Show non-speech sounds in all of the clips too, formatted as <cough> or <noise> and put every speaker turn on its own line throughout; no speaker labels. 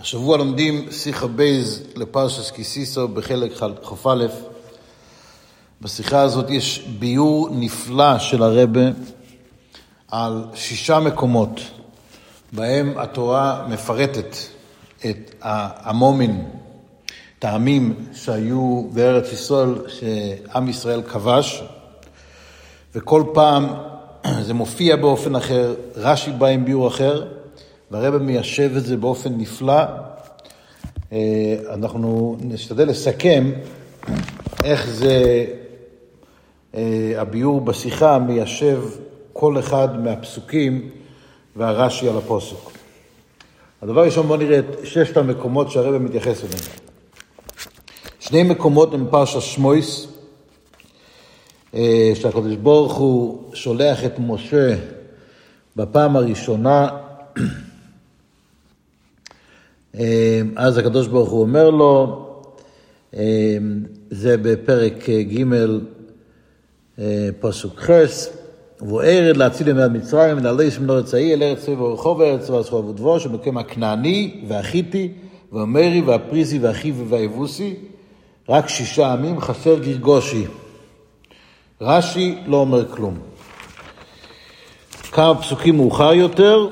השבוע לומדים שיחה בייז לפרשס קיסיסו בחלק כ"א. בשיחה הזאת יש ביור נפלא של הרבה על שישה מקומות בהם התורה מפרטת את המומין, את העמים שהיו בארץ ישראל, שעם ישראל כבש, וכל פעם <clears throat> זה מופיע באופן אחר, רש"י בא עם ביור אחר, והרבא מיישב את זה באופן נפלא. אה, אנחנו נשתדל לסכם איך זה, אה, הביור בשיחה מיישב כל אחד מהפסוקים והרש"י על הפוסק. הדבר הראשון, בואו נראה את ששת המקומות שהרבא מתייחס אליהם. שני מקומות הם פרשת שמויס, אה, שהקדוש ברוך הוא שולח את משה בפעם הראשונה אז הקדוש ברוך הוא אומר לו, אה, זה בפרק ג' אה, פסוק חס, והוא ערד להציל ימי מצרים, ונעלה יש מנור צעי אל ארץ צבע ורחוב ארץ ואסחוב ודבור, שמקום הכנעני והחיתי והמרי והפריזי והחיבי והיבוסי, רק שישה עמים, חסר גרגושי. רש"י לא אומר כלום. כמה פסוקים מאוחר יותר,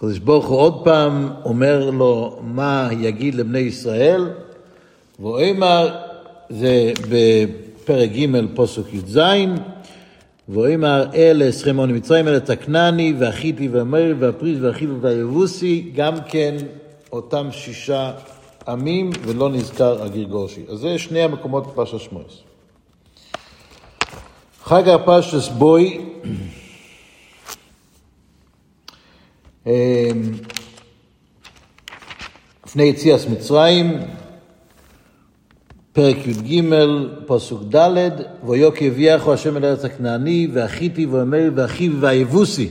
הקדוש ברוך הוא עוד פעם אומר לו מה יגיד לבני ישראל, ואומר, זה בפרק ג' פוסק י"ז, ואומר אלה עשרים מצרים, אלה תקנני, והחיתי והמרי והפריז והחיבי והיבוסי, גם כן אותם שישה עמים, ולא נזכר הגרגושי. אז זה שני המקומות בפרשת שמואס. חג הפרשת בוי לפני יציאת מצרים, פרק י"ג, פסוק ד', ויוקי הביאכו השם אל ארץ הכנעני, והחיתי ואומר ואחיו והיבוסי.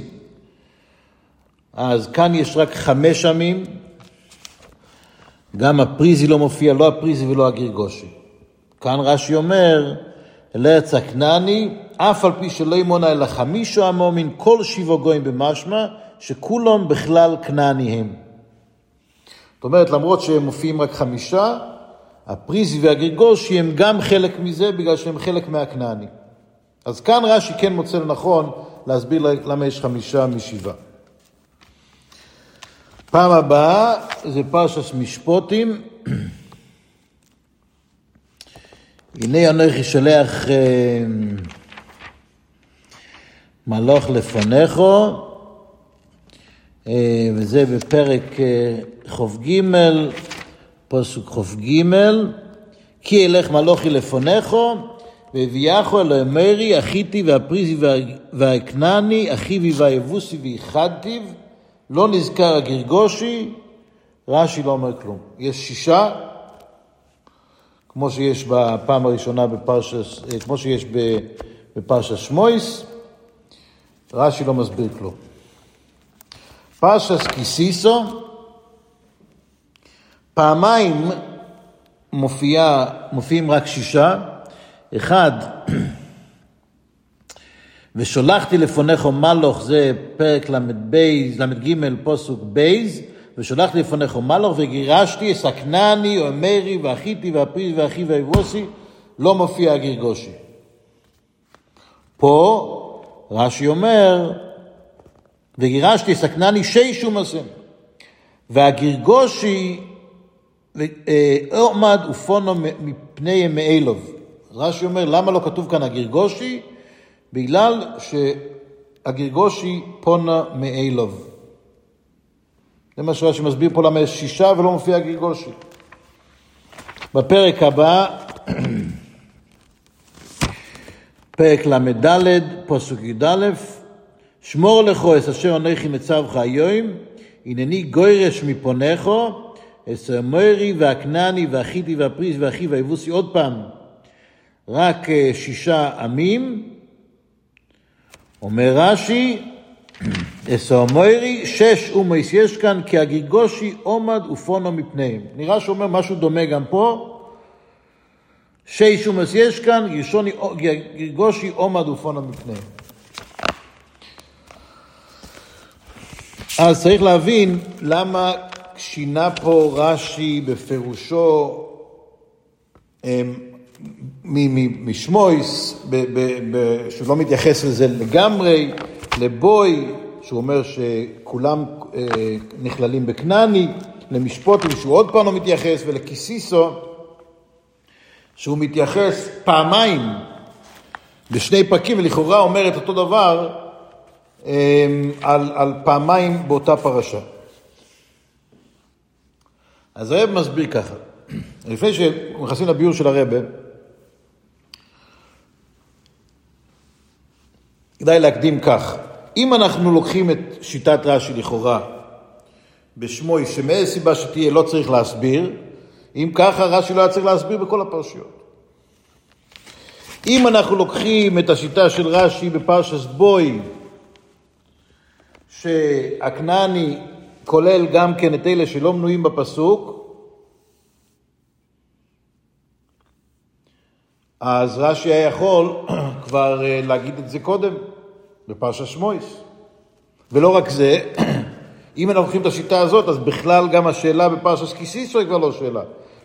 אז כאן יש רק חמש עמים, גם הפריזי לא מופיע, לא הפריזי ולא הגרגושי. כאן רש"י אומר, אל ארץ הכנעני, אף על פי שלא ימונה אלא חמישו עמומין, כל שבעו גויים במשמע, שכולם בכלל כנעני הם. זאת אומרת, למרות שהם מופיעים רק חמישה, הפריזי והגרגושי הם גם חלק מזה, בגלל שהם חלק מהכנעני. אז כאן רש"י כן מוצא לנכון להסביר למה יש חמישה משבעה. פעם הבאה זה פרשס משפוטים. <clears throat> הנה אנכי שלח אה, מלוך לפניכו, וזה בפרק אה, ח"ג, פסוק כ"ג, כי אלך מלוכי לפניכו, והביאכו אל המרי, החיתי והפריזי והכנעני, אחיבי והיבוסי ואיחדתיו, לא נזכר הגרגושי, רש"י לא אומר כלום. יש שישה, כמו שיש בפעם הראשונה בפרשס, אה, כמו שיש בפרשת שמויס, רש"י לא מסביר כלום. פרשס קיסיסו, פעמיים מופיע, מופיעים רק שישה, אחד, ושולחתי לפניך מלוך, זה פרק ל"ב, ל"ג, פוסוק בייז, ושולחתי לפניך מלוך וגירשתי, סכנני, אומרי, והחיתי, והפריז, והאחי והיבוסי, לא מופיע הגרגושי. פה רש"י אומר, וגירשתי סכנני שש ומסם. והגרגושי אה, עומד ופונו מפני ימי אלוב. רש"י אומר, למה לא כתוב כאן הגרגושי? בגלל שהגרגושי פונה מאלוב. זה מה שרש"י מסביר פה למה יש שישה ולא מופיע הגרגושי. בפרק הבא, <clears throat> פרק ל"ד, פסוק י"א, שמור לכו אשר אנכי מצווך היום, הנני גוירש מפונכו, המורי והכנעני והחיתי והפריס והאחי והיבוסי, עוד פעם, רק אה, שישה עמים. אומר רש"י, <clears throat> אסומוירי, שש אומייס יש כאן, כי הגיגושי עומד ופונו מפניהם. נראה שאומר משהו דומה גם פה. שש אומייס יש כאן, גיגושי עומד ופונו מפניהם. אז צריך להבין למה שינה פה רש"י בפירושו אמ, משמויס, שהוא לא מתייחס לזה לגמרי, לבוי, שהוא אומר שכולם אה, נכללים בכנעני, למשפוטים שהוא עוד פעם לא מתייחס, ולקיסיסו, שהוא מתייחס פעמיים בשני פרקים, ולכאורה אומר את אותו דבר על, על פעמיים באותה פרשה. אז הרב מסביר ככה, לפני שנכנסים לביור של הרבה, כדאי להקדים כך, אם אנחנו לוקחים את שיטת רש"י לכאורה בשמוי, שמאיזה סיבה שתהיה לא צריך להסביר, אם ככה רש"י לא היה צריך להסביר בכל הפרשיות. אם אנחנו לוקחים את השיטה של רש"י בפרשס בוי, שהכנעני כולל גם כן את אלה שלא מנויים בפסוק, אז רש"י היה יכול <clears throat> כבר אה, להגיד את זה קודם, בפרשת שמויס. ולא רק זה, <clears throat> אם אנחנו לוקחים את השיטה הזאת, אז בכלל גם השאלה בפרשת קיסיסו היא כבר לא שאלה.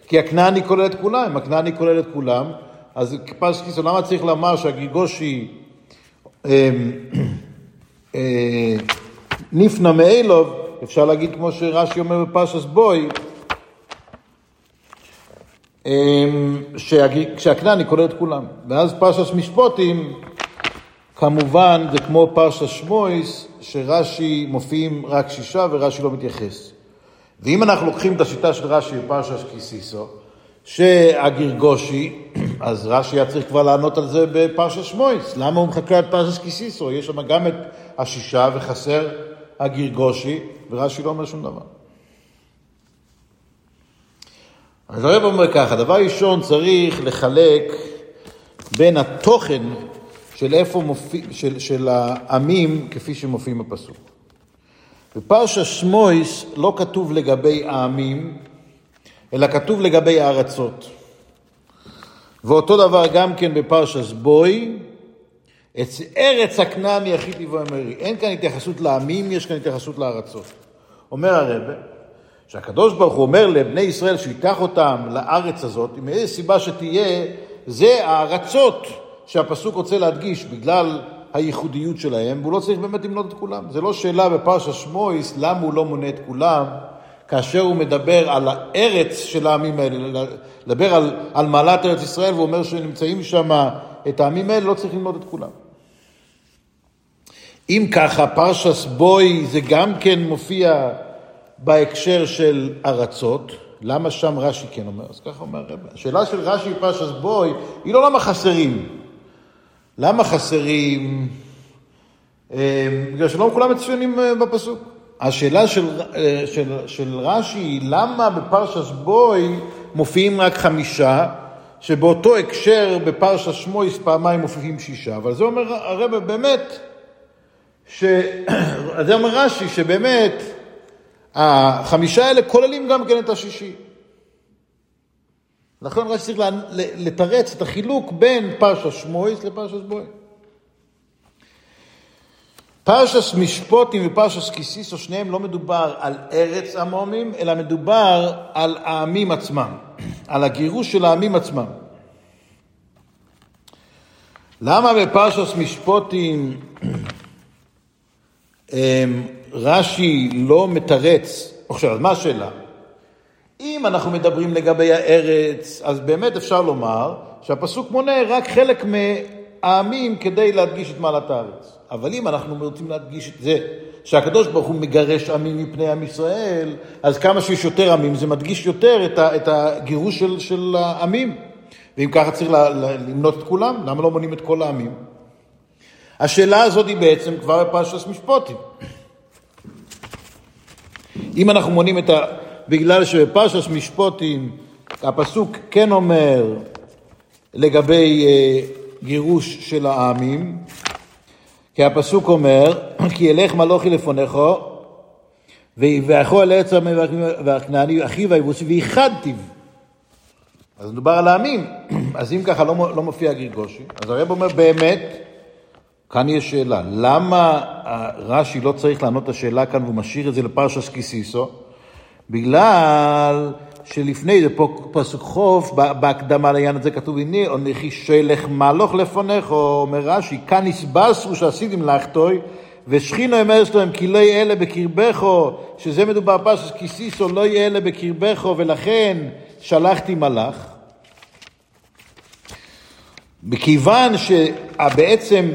כי הכנעני כולל את כולם, אם הכנעני כולל את כולם, אז פרשת קיסיסו, למה צריך לומר שהגיגושי <clears throat> אה, אה, נפנה מאלוב, אפשר להגיד כמו שרש"י אומר בפרשת בוי, אמ, כשהכנעני כולל את כולם. ואז פרשת משפוטים, כמובן, זה כמו פרשת שמויס, שרש"י מופיעים רק שישה ורש"י לא מתייחס. ואם אנחנו לוקחים את השיטה של רש"י בפרשת קיסיסו, שהגירגושי, <clears throat> אז רש"י היה צריך כבר לענות על זה בפרשת שמויס. למה הוא מחכה עד פרשת קיסיסו? יש שם גם את השישה וחסר הגירגושי, ורש"י לא אומר שום דבר. אז הרב אומר ככה, דבר ראשון צריך לחלק בין התוכן של איפה מופיע, של, של העמים כפי שמופיעים בפסוק. בפרשה שמויס לא כתוב לגבי העמים, אלא כתוב לגבי הארצות. ואותו דבר גם כן בפרשת בוי, את ארץ הכנעני הכי טבעו אמרי. אין כאן התייחסות לעמים, יש כאן התייחסות לארצות. אומר הרב, שהקדוש ברוך הוא אומר לבני ישראל שייקח אותם לארץ הזאת, עם איזה סיבה שתהיה, זה הארצות שהפסוק רוצה להדגיש בגלל הייחודיות שלהם, והוא לא צריך באמת למנות את כולם. זה לא שאלה בפרשה שמויס למה הוא לא מונה את כולם, כאשר הוא מדבר על הארץ של העמים האלה, לדבר על, על מעלת ארץ ישראל, והוא אומר שנמצאים שם את העמים האלה, לא צריך ללמוד את כולם. אם ככה, פרשס בוי זה גם כן מופיע בהקשר של ארצות, למה שם רש"י כן אומר? אז ככה אומר הרב. השאלה של רש"י בפרשס בוי היא לא למה חסרים. למה חסרים? אה, בגלל שלא כולם מצוינים אה, בפסוק. השאלה של, אה, של, של רש"י היא למה בפרשס בוי מופיעים רק חמישה, שבאותו הקשר בפרשס שמויס פעמיים מופיעים שישה. אבל זה אומר הרב באמת, ש... <clears throat> זה אומר רש"י, שבאמת החמישה האלה כוללים גם כן את השישי. לכן רק צריך לתרץ את החילוק בין פרשת שמואס לפרשת בוי. פרשס משפוטים ופרשס קיסיסו, שניהם לא מדובר על ארץ המומים, אלא מדובר על העמים עצמם, <clears throat> על הגירוש של העמים עצמם. למה בפרשס משפוטים רש"י לא מתרץ, עכשיו, אז מה השאלה? אם אנחנו מדברים לגבי הארץ, אז באמת אפשר לומר שהפסוק מונה רק חלק מהעמים כדי להדגיש את מעלת הארץ. אבל אם אנחנו רוצים להדגיש את זה, שהקדוש ברוך הוא מגרש עמים מפני עם ישראל, אז כמה שיש יותר עמים זה מדגיש יותר את הגירוש של, של העמים. ואם ככה צריך למנות את כולם, למה לא מונים את כל העמים? השאלה הזאת היא בעצם כבר בפרשת משפוטים. אם אנחנו מונים את ה... בגלל שבפרשת משפוטים הפסוק כן אומר לגבי אה, גירוש של העמים, כי הפסוק אומר, כי ילך מלוכי לפונךו, ויבאכו אל ארץ והכנעני, אחיו היבוסי, ואיחדתיו. אז מדובר על העמים, <clears throat> אז אם ככה לא, לא מופיע גירגושי, אז הרב אומר באמת, כאן יש שאלה, למה רש"י לא צריך לענות את השאלה כאן והוא משאיר את זה לפרשס קיסיסו? בגלל שלפני זה פה פסוק חוף, בהקדמה לעניין הזה כתוב, הנה, או נכי שלך מלוך לפונך, או אומר רש"י, כאן הסבסרו שעשיתם לחטוי, ושכינו אמר שלהם כי לא יהיה אלה בקרבכו, שזה מדובר פרשס כיסיסו, לא יהיה אלה בקרבכו, ולכן שלחתי מלאך. מכיוון שבעצם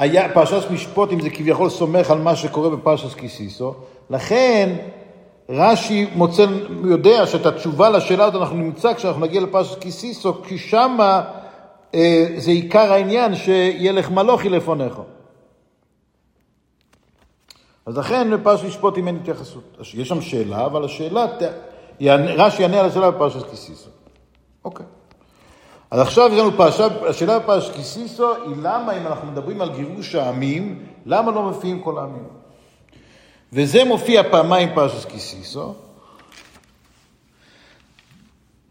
היה פרשת משפוטים זה כביכול סומך על מה שקורה בפרשת כיסיסו, לכן רש"י מוצא, יודע שאת התשובה לשאלה הזאת אנחנו נמצא כשאנחנו נגיע לפרשת כיסיסו, כי שמה אה, זה עיקר העניין שילך מלוכי לפונך. אז לכן בפרשת משפוטים אין התייחסות. יש שם שאלה, אבל השאלה, רש"י יענה על השאלה בפרשת כיסיסו. אוקיי. אז עכשיו יש לנו פרשה, השאלה בפרשת כיסיסו היא למה אם אנחנו מדברים על גירוש העמים, למה לא מופיעים כל העמים? וזה מופיע פעמיים פרשת כיסיסו.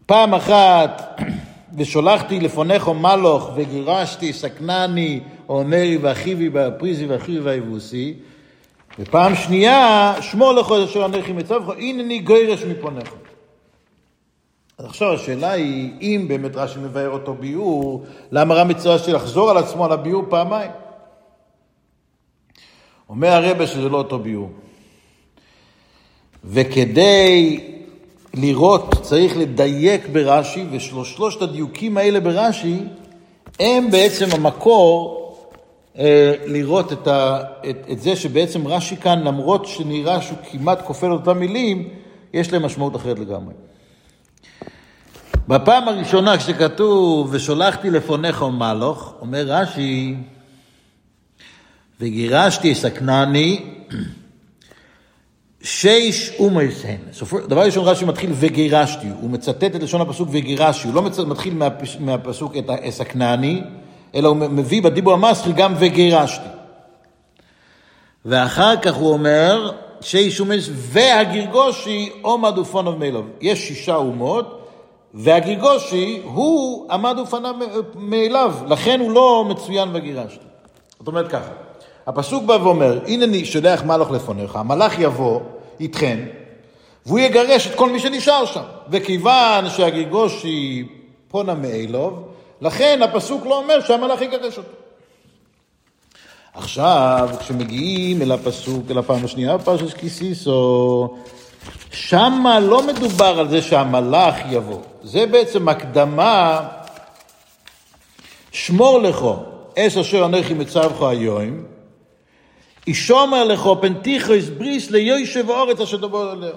פעם אחת, <clears throat> ושולחתי לפונךו מלוך וגירשתי סכנני, אומרי ואחיבי והפריזי ואחיבי והיבוסי. ופעם שנייה, שמור לכל אשר אנכי מצבך, הנני גוירש מפונך. אז עכשיו השאלה היא, אם באמת רש"י מבאר אותו ביאור, למה רם מצווה לחזור על עצמו על הביאור פעמיים? אומר הרבה שזה לא אותו ביאור. וכדי לראות צריך לדייק ברש"י, ושלושת הדיוקים האלה ברש"י הם בעצם המקור אה, לראות את, ה, את, את זה שבעצם רש"י כאן, למרות שנראה שהוא כמעט כופל אותם מילים, יש להם משמעות אחרת לגמרי. בפעם הראשונה כשכתוב ושולחתי לפונך מלוך, אומר רש"י, וגירשתי סכנני שיש אומייס הן. דבר ראשון רש"י מתחיל וגירשתי, הוא מצטט את לשון הפסוק וגירשתי, הוא לא מתחיל מהפסוק את הסכנני, אלא הוא מביא בדיבור המסחי גם וגירשתי. ואחר כך הוא אומר, שיש אומייס והגירגושי עומד ופוניו מאליו. יש שישה אומות, והגירגושי הוא עמד ופניו מאליו, לכן הוא לא מצוין וגירשתי. זאת אומרת ככה, הפסוק בא ואומר, הנה אני שולח מלאך לפניך, המלאך יבוא איתכן, והוא יגרש את כל מי שנשאר שם. וכיוון שהגיגושי פונה מאלוב, לכן הפסוק לא אומר שהמלאך יגרש אותו. עכשיו, כשמגיעים אל הפסוק, אל הפעם השנייה, פרשת כיסיסו, שמה לא מדובר על זה שהמלאך יבוא. זה בעצם הקדמה, שמור לכו, אס אשר אנכי מצווך היום, אישומר לכו פנטיכוס בריס ליושב האורץ אשר דבור עליה.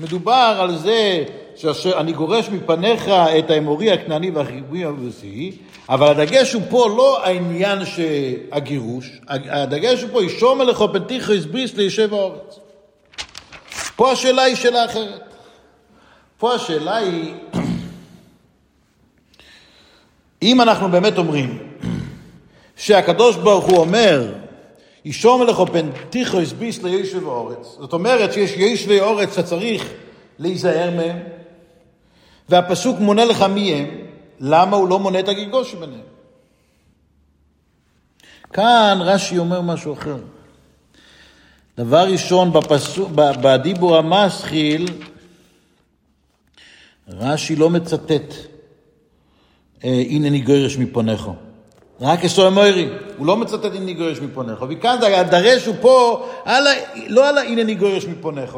מדובר על זה שאשר אני גורש מפניך את האמורי הכנעני והחיבוי הבוסי, אבל הדגש הוא פה לא העניין שהגירוש, הדגש הוא פה אישומר לכו פנטיכוס בריס ליושב האורץ. פה השאלה היא שאלה אחרת. פה השאלה היא, אם אנחנו באמת אומרים שהקדוש ברוך הוא אומר אישו מלכו פן תיכו הסביס לישב האורץ. זאת אומרת שיש ישבי אורץ שצריך להיזהר מהם, והפסוק מונה לך מי הם, למה הוא לא מונה את הגיגוש שביניהם? כאן רש"י אומר משהו אחר. דבר ראשון, בדיבור המסחיל, רש"י לא מצטט, אה, הנה ניגרש מפונך. רק אסור מוירי, הוא לא מצטט הנה ניגרש מפונך. וכאן הדרש הוא פה, על ה, לא על הנה ניגרש מפונך,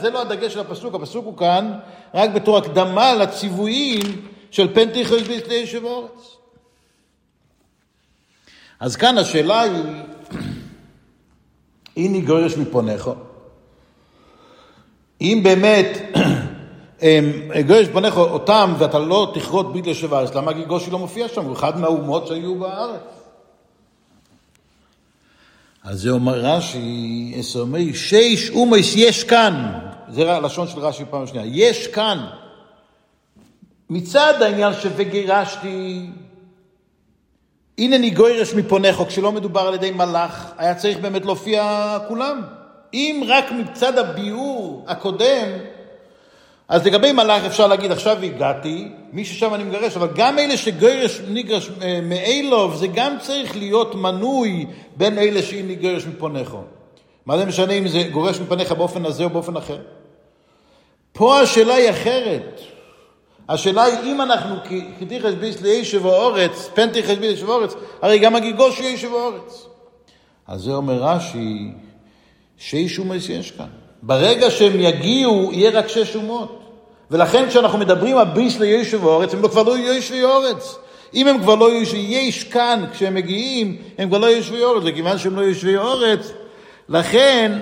זה לא הדגש של הפסוק, הפסוק הוא כאן רק בתור הקדמה לציוויים של פן תיכוס ביסטי ישב אורץ. אז כאן השאלה היא, <clears throat> הנה גורש מפונך, אם באמת גויש בונך אותם ואתה לא תכרות ביט לשב הארץ, למה גיגושי לא מופיע שם? הוא אחד מהאומות שהיו בארץ. אז זה אומר רש"י, אסומי, שיש אומייס יש כאן, זה הלשון של רש"י פעם שנייה, יש כאן. מצד העניין ש"וגירשתי", הנני גוירש מפונךו, כשלא מדובר על ידי מלאך, היה צריך באמת להופיע כולם. אם רק מצד הביאור הקודם, אז לגבי מלאך אפשר להגיד, עכשיו הגעתי, מי ששם אני מגרש, אבל גם אלה שגרש ניגרש אה, מאילוב, זה גם צריך להיות מנוי בין אלה שהיא ניגרש מפונכו. מה זה משנה אם זה גורש מפניך באופן הזה או באופן אחר? פה השאלה היא אחרת. השאלה היא אם אנחנו כתיכס ביס לישב האורץ, פנתיכס ביס לישב האורץ, הרי גם הגיגוש יהיה ישב האורץ. אז זה אומר רש"י, שש אומץ יש כאן. ברגע שהם יגיעו, יהיה רק שש אומות. ולכן כשאנחנו מדברים על ביס לישב האורץ, הם לא כבר לא יהיו ישבי אורץ. אם הם כבר לא יהיו, יש כאן, כשהם מגיעים, הם כבר לא יהיו ישבי אורץ, וכיוון שהם לא יהיו ישבי אורץ, לכן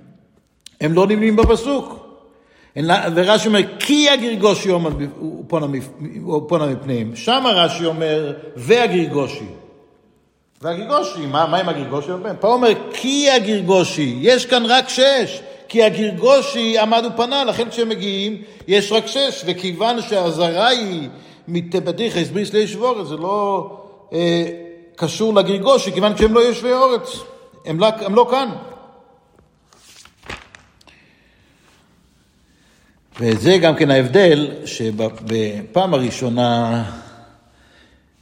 <clears throat> הם לא נמנים בפסוק. ורש"י אומר, כי הגרגושי פונה מפניהם. שם רש"י אומר, והגרגושי. והגרגושי, מה, מה עם הגרגושי? פה אומר, כי הגרגושי, יש כאן רק שש. כי הגרגושי עמד ופנה, לכן כשהם מגיעים, יש רק שש. וכיוון שהזרה היא מתבדיך הסבריס לישבורת, זה לא אה, קשור לגרגושי, כיוון שהם לא יושבי אורץ. הם לא, הם לא כאן. וזה גם כן ההבדל, שבפעם הראשונה,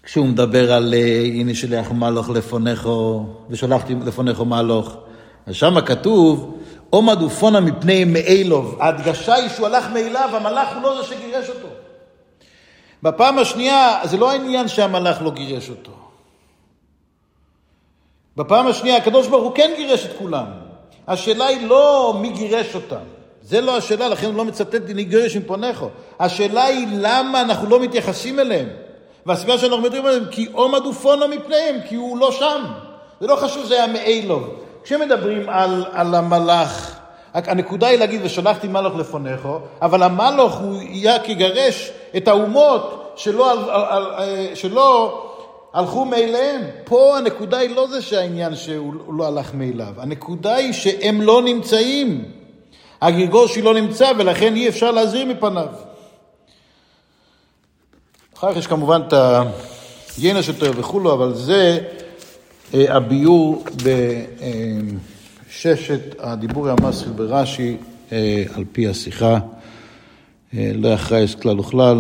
כשהוא מדבר על אה, הנה שליח מלוך לפונכו, ושלחתי לפונכו מלוך, אז שם כתוב, עומד ופונה מפני מאילוב. ההדגשה היא שהוא הלך מאליו, המלאך הוא לא זה שגירש אותו. בפעם השנייה, זה לא העניין שהמלאך לא גירש אותו. בפעם השנייה הקדוש ברוך הוא כן גירש את כולם. השאלה היא לא מי גירש אותם. זה לא השאלה, לכן הוא לא מצטט דיני גירש עם פונכו. השאלה היא למה אנחנו לא מתייחסים אליהם. והסיבה שאנחנו מדברים עליהם, כי עומד ופונו מפניהם, כי הוא לא שם. זה לא חשוב, זה היה מאילוב. כשמדברים על, על המלאך, הנקודה היא להגיד, ושלחתי מלוך לפונכו, אבל המלוך הוא יהיה כגרש את האומות שלא, על, על, על, שלא הלכו מאליהם. פה הנקודה היא לא זה שהעניין שהוא לא הלך מאליו, הנקודה היא שהם לא נמצאים. הגיגושי לא נמצא ולכן אי אפשר להזהיר מפניו. אחר כך יש כמובן את הינה שלו וכולו, אבל זה אה, הביור בששת הדיבורי המסחיל ברש"י אה, על פי השיחה. אה, לא יכרע כלל וכלל.